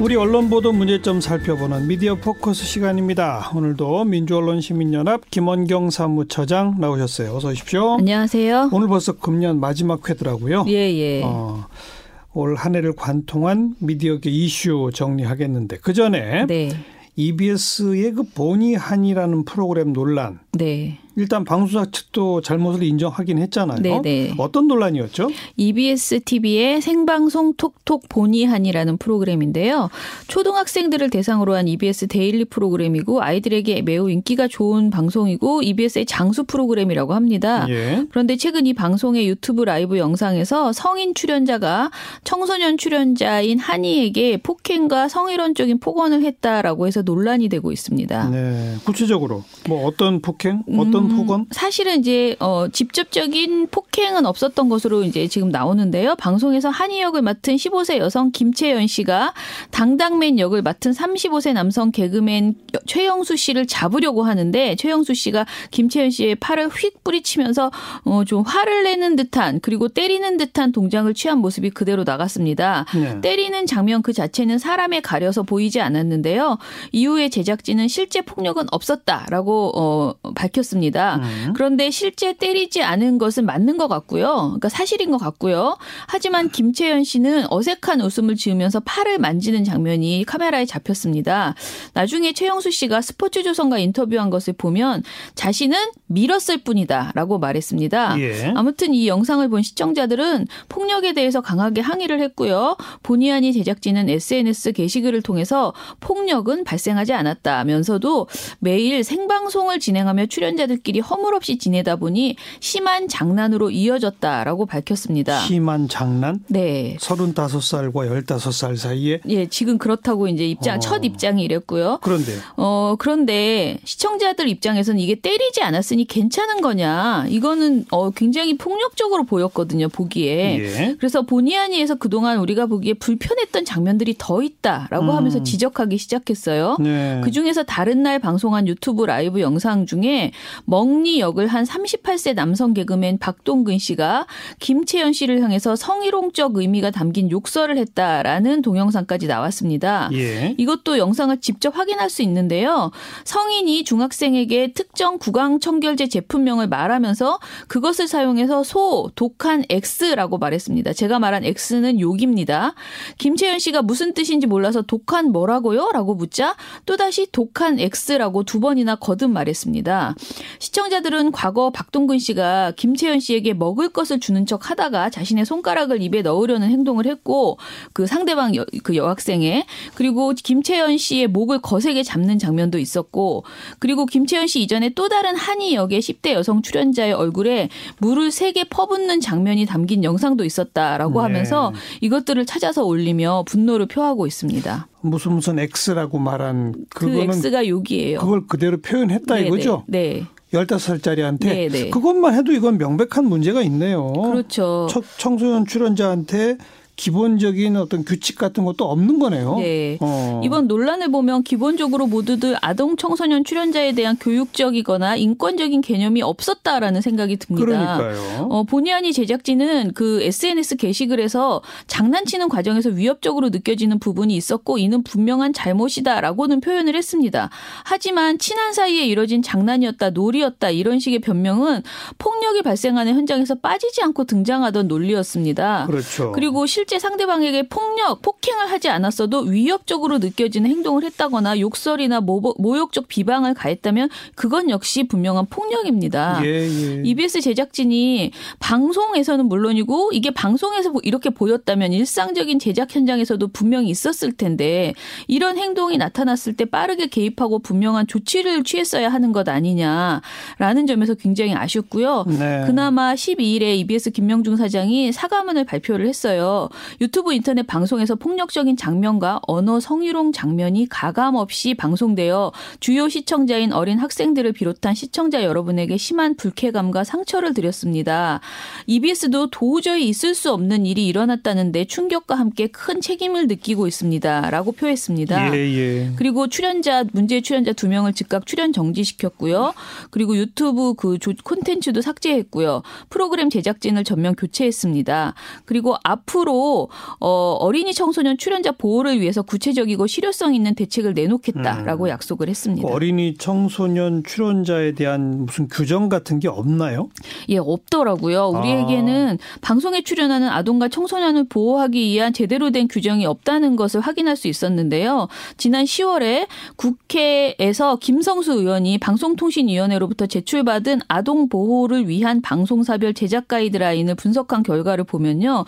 우리 언론 보도 문제점 살펴보는 미디어 포커스 시간입니다. 오늘도 민주언론시민연합 김원경 사무처장 나오셨어요. 어서 오십시오. 안녕하세요. 오늘 벌써 금년 마지막 회더라고요. 예, 예. 어, 올 한 해를 관통한 미디어계 이슈 정리하겠는데 그 전에 네. EBS의 그 보니 한이라는 프로그램 논란 네. 일단 방송사 측도 잘못을 인정하긴 했잖아요. 네네. 어떤 논란이었죠? EBS TV의 생방송 톡톡 보니하니라는 프로그램인데요. 초등학생들을 대상으로 한 EBS 데일리 프로그램이고 아이들에게 매우 인기가 좋은 방송이고 EBS의 장수 프로그램이라고 합니다. 예. 그런데 최근 이 방송의 유튜브 라이브 영상에서 성인 출연자가 청소년 출연자인 하니에게 폭행과 성희롱적인 폭언을 했다라고 해서 논란이 되고 있습니다. 네. 구체적으로 뭐 어떤 폭행, 어떤 음, 폭언? 사실은 이제 어 직접적인 폭행은 없었던 것으로 이제 지금 나오는데요. 방송에서 한이 역을 맡은 15세 여성 김채연 씨가 당당맨 역을 맡은 35세 남성 개그맨 최영수 씨를 잡으려고 하는데 최영수 씨가 김채연 씨의 팔을 휙 뿌리치면서 어 좀 화를 내는 듯한 그리고 때리는 듯한 동작을 취한 모습이 그대로 나갔습니다. 네. 때리는 장면 그 자체는 사람에 가려서 보이지 않았는데요. 이후에 제작진은 실제 폭력은 없었다라고 어, 밝혔습니다. 음. 그런데 실제 때리지 않은 것은 맞는 것 같고요. 그러니까 사실인 것 같고요. 하지만 김채연 씨는 어색한 웃음을 지으면서 팔을 만지는 장면이 카메라에 잡혔습니다. 나중에 최영수 씨가 스포츠조선과 인터뷰한 것을 보면 자신은 밀었을 뿐이다라고 말했습니다. 예. 아무튼 이 영상을 본 시청자들은 폭력에 대해서 강하게 항의를 했고요. 본의 제작진은 SNS 게시글을 통해서 폭력은 발생하지 않았다면서도 매일 생방송을 진행하며 출연자들 끼리 허물없이 지내다 보니 심한 장난으로 이어졌다라고 밝혔습니다. 심한 장난? 네. 35살과 15살 사이에 예, 지금 그렇다고 이제 입장 어. 첫 입장이 이랬고요. 그런데 어, 그런데 시청자들 입장에서는 이게 때리지 않았으니 괜찮은 거냐. 이거는 어, 굉장히 폭력적으로 보였거든요, 보기에. 예. 그래서 본의 아니에서 그동안 우리가 보기에 불편했던 장면들이 더 있다라고 음. 하면서 지적하기 시작했어요. 네. 그 중에서 다른 날 방송한 유튜브 라이브 영상 중에 멍니 역을 한 38세 남성 개그맨 박동근 씨가 김채연 씨를 향해서 성희롱적 의미가 담긴 욕설을 했다라는 동영상까지 나왔습니다. 예. 이것도 영상을 직접 확인할 수 있는데요. 성인이 중학생에게 특정 구강 청결제 제품명을 말하면서 그것을 사용해서 소, 독한 X라고 말했습니다. 제가 말한 X는 욕입니다. 김채연 씨가 무슨 뜻인지 몰라서 독한 뭐라고요? 라고 묻자 또다시 독한 X라고 두 번이나 거듭 말했습니다. 시청자들은 과거 박동근 씨가 김채연 씨에게 먹을 것을 주는 척 하다가 자신의 손가락을 입에 넣으려는 행동을 했고 그 상대방 여, 그 여학생의 그리고 김채연 씨의 목을 거세게 잡는 장면도 있었고 그리고 김채연 씨 이전에 또 다른 한이 역의 10대 여성 출연자의 얼굴에 물을 세게 퍼붓는 장면이 담긴 영상도 있었다라고 네. 하면서 이것들을 찾아서 올리며 분노를 표하고 있습니다. 무슨 무슨 X라고 말한 그 그거는 X가 욕이에요. 그걸 그대로 표현했다 네, 이거죠? 네. 네. 15살짜리한테 네, 네. 그것만 해도 이건 명백한 문제가 있네요. 그렇죠. 청- 청소년 출연자한테 기본적인 어떤 규칙 같은 것도 없는 거네요. 네. 어. 이번 논란을 보면 기본적으로 모두들 아동 청소년 출연자에 대한 교육적이거나 인권적인 개념이 없었다라는 생각이 듭니다. 그러니까요. 어, 본의 아니 제작진은 그 SNS 게시글에서 장난치는 과정에서 위협적으로 느껴지는 부분이 있었고 이는 분명한 잘못이다라고는 표현을 했습니다. 하지만 친한 사이에 이뤄진 장난이었다, 놀이였다 이런 식의 변명은 폭력이 발생하는 현장에서 빠지지 않고 등장하던 논리였습니다. 그렇죠. 그리고 실제 상대방에게 폭력, 폭행을 하지 않았어도 위협적으로 느껴지는 행동을 했다거나 욕설이나 모, 모욕적 비방을 가했다면 그건 역시 분명한 폭력입니다. 예, 예. EBS 제작진이 방송에서는 물론이고 이게 방송에서 이렇게 보였다면 일상적인 제작 현장에서도 분명히 있었을 텐데 이런 행동이 나타났을 때 빠르게 개입하고 분명한 조치를 취했어야 하는 것 아니냐라는 점에서 굉장히 아쉽고요. 네. 그나마 12일에 EBS 김명중 사장이 사과문을 발표를 했어요. 유튜브 인터넷 방송에서 폭력적인 장면과 언어 성희롱 장면이 가감 없이 방송되어 주요 시청자인 어린 학생들을 비롯한 시청자 여러분에게 심한 불쾌감과 상처를 드렸습니다. EBS도 도저히 있을 수 없는 일이 일어났다는데 충격과 함께 큰 책임을 느끼고 있습니다. 라고 표했습니다. 예, 예. 그리고 출연자 문제 출연자 두 명을 즉각 출연 정지시켰고요. 그리고 유튜브 그 조- 콘텐츠도 삭제했고요. 프로그램 제작진을 전면 교체했습니다. 그리고 앞으로 어 어린이 청소년 출연자 보호를 위해서 구체적이고 실효성 있는 대책을 내놓겠다라고 음. 약속을 했습니다. 그 어린이 청소년 출연자에 대한 무슨 규정 같은 게 없나요? 예, 없더라고요. 우리에게는 아. 방송에 출연하는 아동과 청소년을 보호하기 위한 제대로 된 규정이 없다는 것을 확인할 수 있었는데요. 지난 10월에 국회에서 김성수 의원이 방송통신위원회로부터 제출받은 아동 보호를 위한 방송사별 제작 가이드라인을 분석한 결과를 보면요.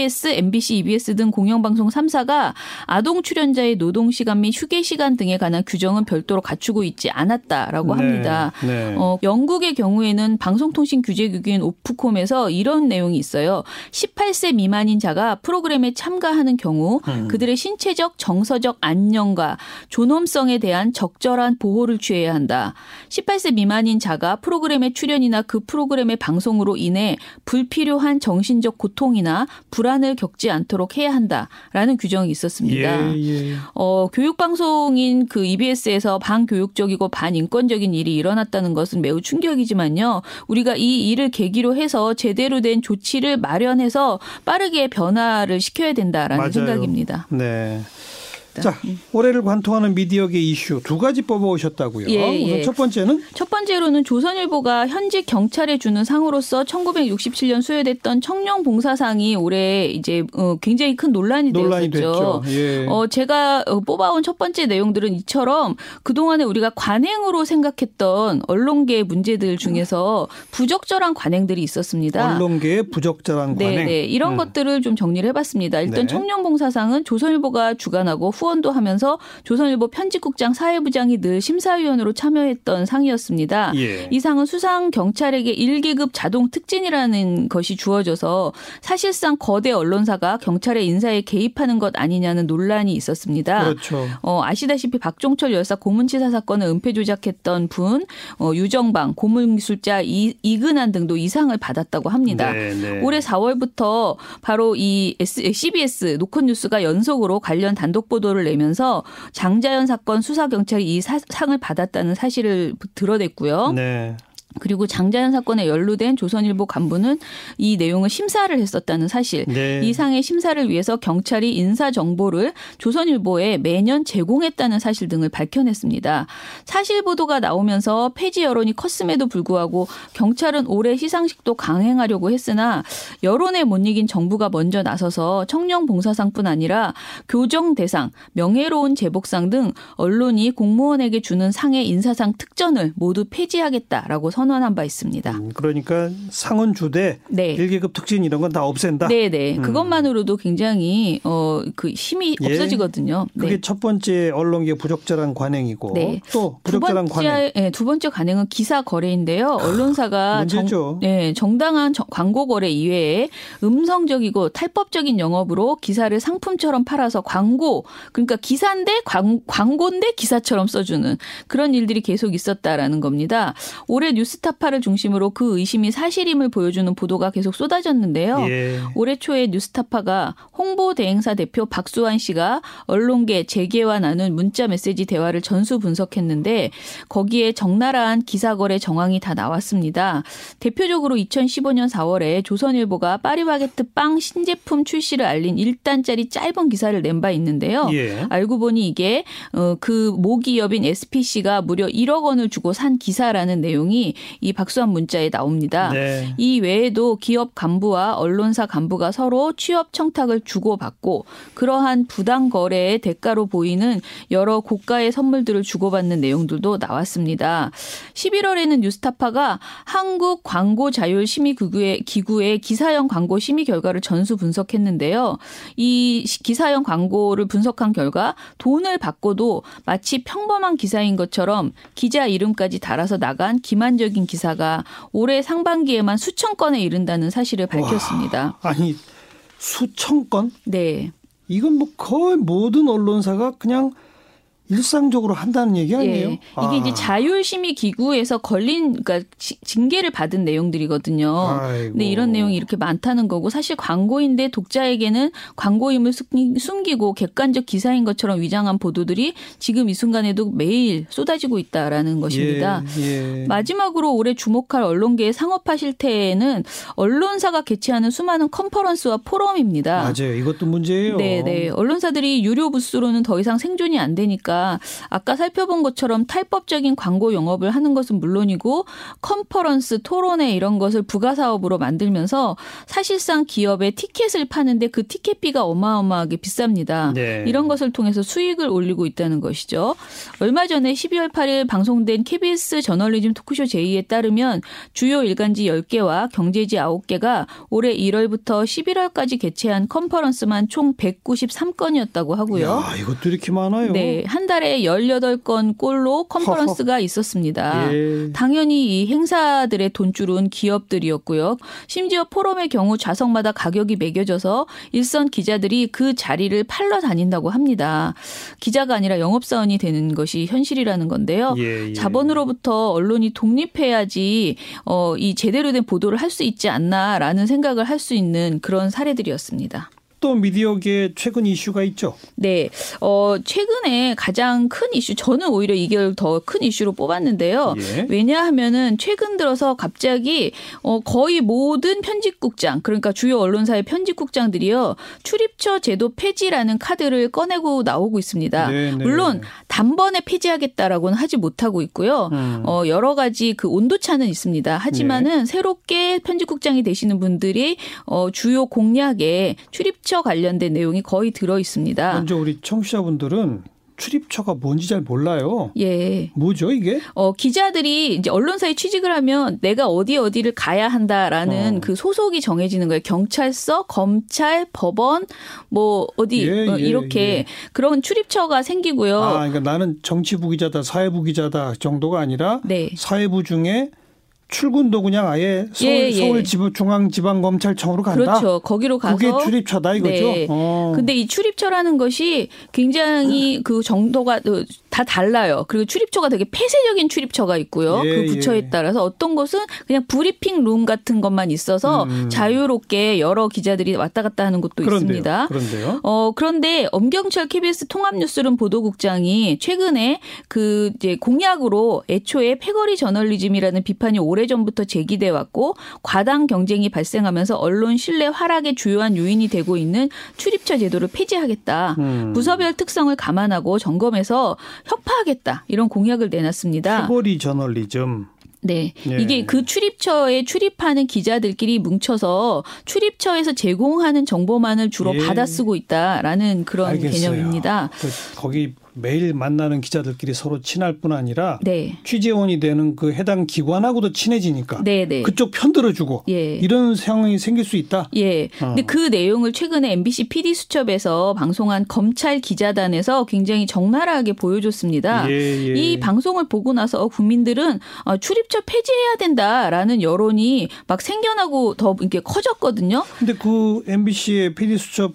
KBS, MBC, EBS 등 공영방송 3사가 아동 출연자의 노동 시간 및 휴게 시간 등에 관한 규정은 별도로 갖추고 있지 않았다라고 네, 합니다. 네. 어, 영국의 경우에는 방송통신 규제기구인 오프콤에서 이런 내용이 있어요. 18세 미만인 자가 프로그램에 참가하는 경우 음. 그들의 신체적, 정서적 안녕과 존엄성에 대한 적절한 보호를 취해야 한다. 18세 미만인 자가 프로그램의 출연이나 그 프로그램의 방송으로 인해 불필요한 정신적 고통이나 불 안을 겪지 않도록 해야 한다라는 규정이 있었습니다. 예, 예. 어, 교육 방송인 그 EBS에서 반교육적이고 반인권적인 일이 일어났다는 것은 매우 충격이지만요. 우리가 이 일을 계기로 해서 제대로 된 조치를 마련해서 빠르게 변화를 시켜야 된다라는 맞아요. 생각입니다. 네. 자, 올해를 관통하는 미디어계 이슈 두 가지 뽑아오셨다고요. 예, 우선 예. 첫 번째는 첫 번째로는 조선일보가 현직 경찰에 주는 상으로서 1967년 수여됐던 청룡 봉사상이 올해 이제 어, 굉장히 큰 논란이, 논란이 되었었죠. 됐죠. 예. 어, 제가 어, 뽑아온 첫 번째 내용들은 이처럼 그 동안에 우리가 관행으로 생각했던 언론계 문제들 중에서 부적절한 관행들이 있었습니다. 언론계의 부적절한 네, 관행. 네. 이런 음. 것들을 좀 정리를 해봤습니다. 일단 네. 청년봉사상은 조선일보가 주관하고 후원 도 하면서 조선일보 편집국장 사회부장이 늘 심사위원으로 참여했던 상이었습니다. 예. 이 상은 수상 경찰에게 1계급 자동 특진이라는 것이 주어져서 사실상 거대 언론사가 경찰의 인사에 개입하는 것 아니냐는 논란이 있었습니다. 그렇죠. 어, 아시다시피 박종철 열사 고문치사 사건을 은폐 조작했던 분, 어, 유정방, 고문기술자 이, 이근한 등도 이 상을 받았다고 합니다. 네, 네. 올해 4월부터 바로 이 S, CBS 노컷뉴스가 연속으로 관련 단독 보도를 내면서 장자연 사건 수사 경찰이 이 사- 상을 받았다는 사실을 드러냈고요. 네. 그리고 장자연 사건에 연루된 조선일보 간부는 이 내용을 심사를 했었다는 사실. 네. 이 상의 심사를 위해서 경찰이 인사 정보를 조선일보에 매년 제공했다는 사실 등을 밝혀냈습니다. 사실 보도가 나오면서 폐지 여론이 컸음에도 불구하고 경찰은 올해 시상식도 강행하려고 했으나 여론에 못 이긴 정부가 먼저 나서서 청년 봉사상뿐 아니라 교정 대상, 명예로운 제복상 등 언론이 공무원에게 주는 상의 인사상 특전을 모두 폐지하겠다라고 선언한 바 있습니다. 음, 그러니까 상은 주되 네. 일계급 특진 이런 건 다 없앤다. 네네. 그것만으로도 굉장히, 어, 그 힘이 예. 없어지거든요. 그게 네. 첫 번째 언론계 부적절한 관행이고 네. 또두 부적절한 관행. 번째, 예, 두 번째 관행은 기사 거래인데요. 언론사가 문제죠. 정, 예, 정당한 정- 광고 거래 이외에 음성적이고 탈법적인 영업으로 기사를 상품처럼 팔아서 광고, 그러니까 기사인데 광, 광고인데 기사처럼 써주는 그런 일들이 계속 있었다라는 겁니다. 올해 뉴스 타파를 중심으로 그 의심이 사실임을 보여주는 보도가 계속 쏟아졌는데요. 예. 올해 초에 뉴스타파가 홍보 대행사 대표 박수환 씨가 언론계 재계와 나눈 문자 메시지 대화를 전수 분석했는데 거기에 적나라한 기사 거래 정황이 다 나왔습니다. 대표적으로 2015년 4월에 조선일보가 파리바게트 빵 신제품 출시를 알린 1단짜리 짧은 기사를 낸 바 있는데요. 예. 알고 보니 이게 어, 그 모기업인 SPC가 무려 1억 원을 주고 산 기사라는 내용이 이 박수환 문자에 나옵니다. 네. 이 외에도 기업 간부와 언론사 간부가 서로 취업 청탁을 주고받고 그러한 부당 거래의 대가로 보이는 여러 고가의 선물들을 주고받는 내용들도 나왔습니다. 11월에는 뉴스타파가 한국 광고 자율 심의 기구의 기사형 광고 심의 결과를 전수 분석했는데요. 이 시- 기사형 광고를 분석한 결과 돈을 받고도 마치 평범한 기사인 것처럼 기자 이름까지 달아서 나간 기만적 인 기사가 올해 상반기에만 수천 건에 이른다는 사실을 밝혔습니다. 아니 수천 건? 네. 이건 뭐 거의 모든 언론사가 그냥 일상적으로 한다는 얘기 아니에요? 예. 이게 아. 이제 자율심의 기구에서 걸린 그러니까 지- 징계를 받은 내용들이거든요. 아이고. 근데 이런 내용이 이렇게 많다는 거고 사실 광고인데 독자에게는 광고임을 숨기- 숨기고 객관적 기사인 것처럼 위장한 보도들이 지금 이 순간에도 매일 쏟아지고 있다라는 것입니다. 예, 예. 마지막으로 올해 주목할 언론계의 상업화 실태에는 언론사가 개최하는 수많은 컨퍼런스와 포럼입니다. 맞아요. 이것도 문제예요. 네, 네. 언론사들이 유료 부스로는 더 이상 생존이 안 되니까 아까 살펴본 것처럼 탈법적인 광고 영업을 하는 것은 물론이고 컨퍼런스, 토론회 이런 것을 부가 사업으로 만들면서 사실상 기업에 티켓을 파는데 그 티켓비가 어마어마하게 비쌉니다. 네. 이런 것을 통해서 수익을 올리고 있다는 것이죠. 얼마 전에 12월 8일 방송된 KBS 저널리즘 토크쇼 제2에 따르면 주요 일간지 10개와 경제지 9개가 올해 1월부터 11월까지 개최한 컨퍼런스만 총 193건이었다고 하고요. 야, 이것도 이렇게 많아요. 네, 한 달에 18건 꼴로 컨퍼런스가 있었습니다. 예. 당연히 이 행사들의 돈줄은 기업들이었고요. 심지어 포럼의 경우 좌석마다 가격이 매겨져서 일선 기자들이 그 자리를 팔러 다닌다고 합니다. 기자가 아니라 영업사원이 되는 것이 현실이라는 건데요. 예, 예. 자본으로부터 언론이 독립해야지 어, 이 제대로 된 보도를 할 수 있지 않나라는 생각을 할 수 있는 그런 사례들이었습니다. 또 미디어계 최근 이슈가 있죠. 네, 어, 최근에 가장 큰 이슈, 저는 오히려 이걸 더 큰 이슈로 뽑았는데요. 예. 왜냐하면은 최근 들어서 갑자기 어, 거의 모든 편집국장, 그러니까 주요 언론사의 편집국장들이요, 출입처 제도 폐지라는 카드를 꺼내고 나오고 있습니다. 네, 네. 물론 단번에 폐지하겠다라고는 하지 못하고 있고요. 음. 어, 여러 가지 그 온도차는 있습니다. 하지만은 네. 새롭게 편집국장이 되시는 분들이 어, 주요 공약에 출입처 관련된 내용이 거의 들어 있습니다. 먼저 우리 청취자분들은 출입처가 뭔지 잘 몰라요. 예. 뭐죠 이게? 어, 기자들이 이제 언론사에 취직을 하면 내가 어디 어디를 가야 한다라는 어. 그 소속이 정해지는 거예요. 경찰서, 검찰, 법원, 뭐 어디 예, 어, 예, 이렇게 예. 그런 출입처가 생기고요. 아, 그러니까 나는 정치부 기자다, 사회부 기자다 정도가 아니라 네. 사회부 중에 출근도 그냥 아예 서울, 예, 예. 서울중앙지방검찰청으로 간다. 그렇죠. 거기로 가서 그게 출입처다 이거죠. 네. 어. 근데 이 출입처라는 것이 굉장히 그 정도가 어, 다 달라요. 그리고 출입처가 되게 폐쇄적인 출입처가 있고요. 예, 그 부처에 예. 따라서 어떤 곳은 그냥 브리핑 룸 같은 것만 있어서 음. 자유롭게 여러 기자들이 왔다 갔다 하는 곳도 그런데요. 있습니다. 그런데요. 어, 그런데 엄경철 KBS 통합뉴스룸 보도국장이 최근에 그 이제 공약으로 애초에 패거리 저널리즘이라는 비판이 오래전부터 제기돼 왔고 과당 경쟁이 발생하면서 언론 신뢰 하락의 주요한 요인이 되고 있는 출입처 제도를 폐지하겠다. 음. 부서별 특성을 감안하고 점검해서 혁파하겠다. 이런 공약을 내놨습니다. 패거리 저널리즘. 네. 예. 이게 그 출입처에 출입하는 기자들끼리 뭉쳐서 출입처에서 제공하는 정보만을 주로 예. 받아 쓰고 있다라는 그런 알겠어요. 개념입니다. 그 거기 매일 만나는 기자들끼리 서로 친할 뿐 아니라 네. 취재원이 되는 그 해당 기관하고도 친해지니까 네, 네. 그쪽 편 들어주고 예. 이런 상황이 생길 수 있다. 예. 어. 근데 그 내용을 최근에 MBC PD 수첩에서 방송한 검찰 기자단에서 굉장히 적나라하게 보여줬습니다. 예, 예. 이 방송을 보고 나서 국민들은 어, 출입처 폐지해야 된다라는 여론이 막 생겨나고 더 이렇게 커졌거든요. 근데 그 MBC의 PD 수첩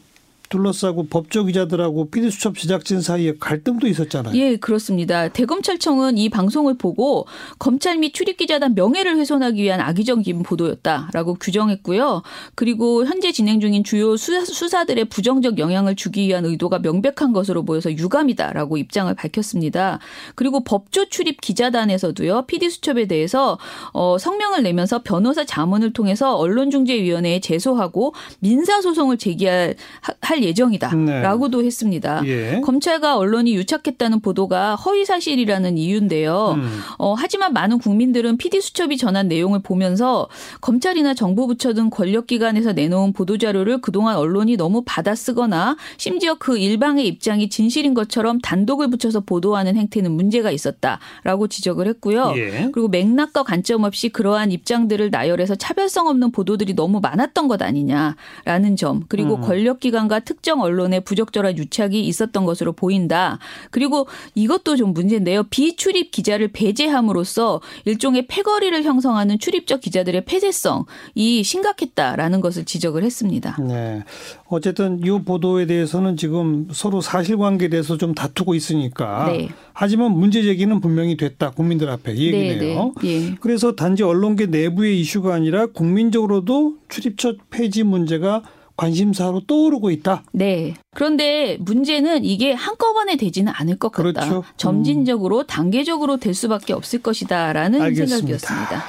둘러싸고 법조 기자들하고 PD 수첩 제작진 사이에 갈등도 있었잖아요. 예, 그렇습니다. 대검찰청은 이 방송을 보고 검찰 및 출입기자단 명예를 훼손하기 위한 악의적인 보도였다라고 규정했고요. 그리고 현재 진행 중인 주요 수사, 수사들의 부정적 영향을 주기 위한 의도가 명백한 것으로 보여서 유감이다라고 입장을 밝혔습니다. 그리고 법조 출입 기자단에서도요, PD수첩에 대해서 어, 성명을 내면서 변호사 자문을 통해서 언론중재위원회에 제소하고 민사소송을 제기할 할 예정이다라고도 했습니다. 예. 검찰과 언론이 유착했다는 보도가 허위 사실이라는 이유인데요. 음. 어, 하지만 많은 국민들은 PD 수첩이 전한 내용을 보면서 검찰이나 정부 부처 등 권력기관에서 내놓은 보도 자료를 그동안 언론이 너무 받아쓰거나 심지어 그 일방의 입장이 진실인 것처럼 단독을 붙여서 보도하는 행태는 문제가 있었다라고 지적을 했고요. 예. 그리고 맥락과 관점 없이 그러한 입장들을 나열해서 차별성 없는 보도들이 너무 많았던 것 아니냐라는 점 그리고 음. 권력기관과 특정 언론의 부적절한 유착이 있었던 것으로 보인다. 그리고 이것도 좀 문제인데요. 비출입 기자를 배제함으로써 일종의 패거리를 형성하는 출입적 기자들의 폐쇄성 이 심각했다라는 것을 지적을 했습니다. 네. 어쨌든 이 보도에 대해서는 지금 서로 사실관계에 대해서 좀 다투고 있으니까. 네. 하지만 문제 제기는 분명히 됐다 국민들 앞에 이 얘기네요. 네, 네. 예. 그래서 단지 언론계 내부의 이슈가 아니라 국민적으로도 출입처 폐지 문제가 관심사로 떠오르고 있다. 네. 그런데 문제는 이게 한꺼번에 되지는 않을 것 같다. 그렇죠. 점진적으로 단계적으로 될 수밖에 없을 것이다라는 알겠습니다. 생각이었습니다.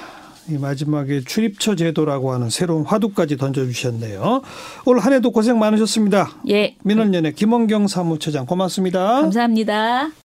이 마지막에 출입처 제도라고 하는 새로운 화두까지 던져주셨네요. 올 한 해도 고생 많으셨습니다. 예. 민원연의 김원경 사무처장 고맙습니다. 감사합니다.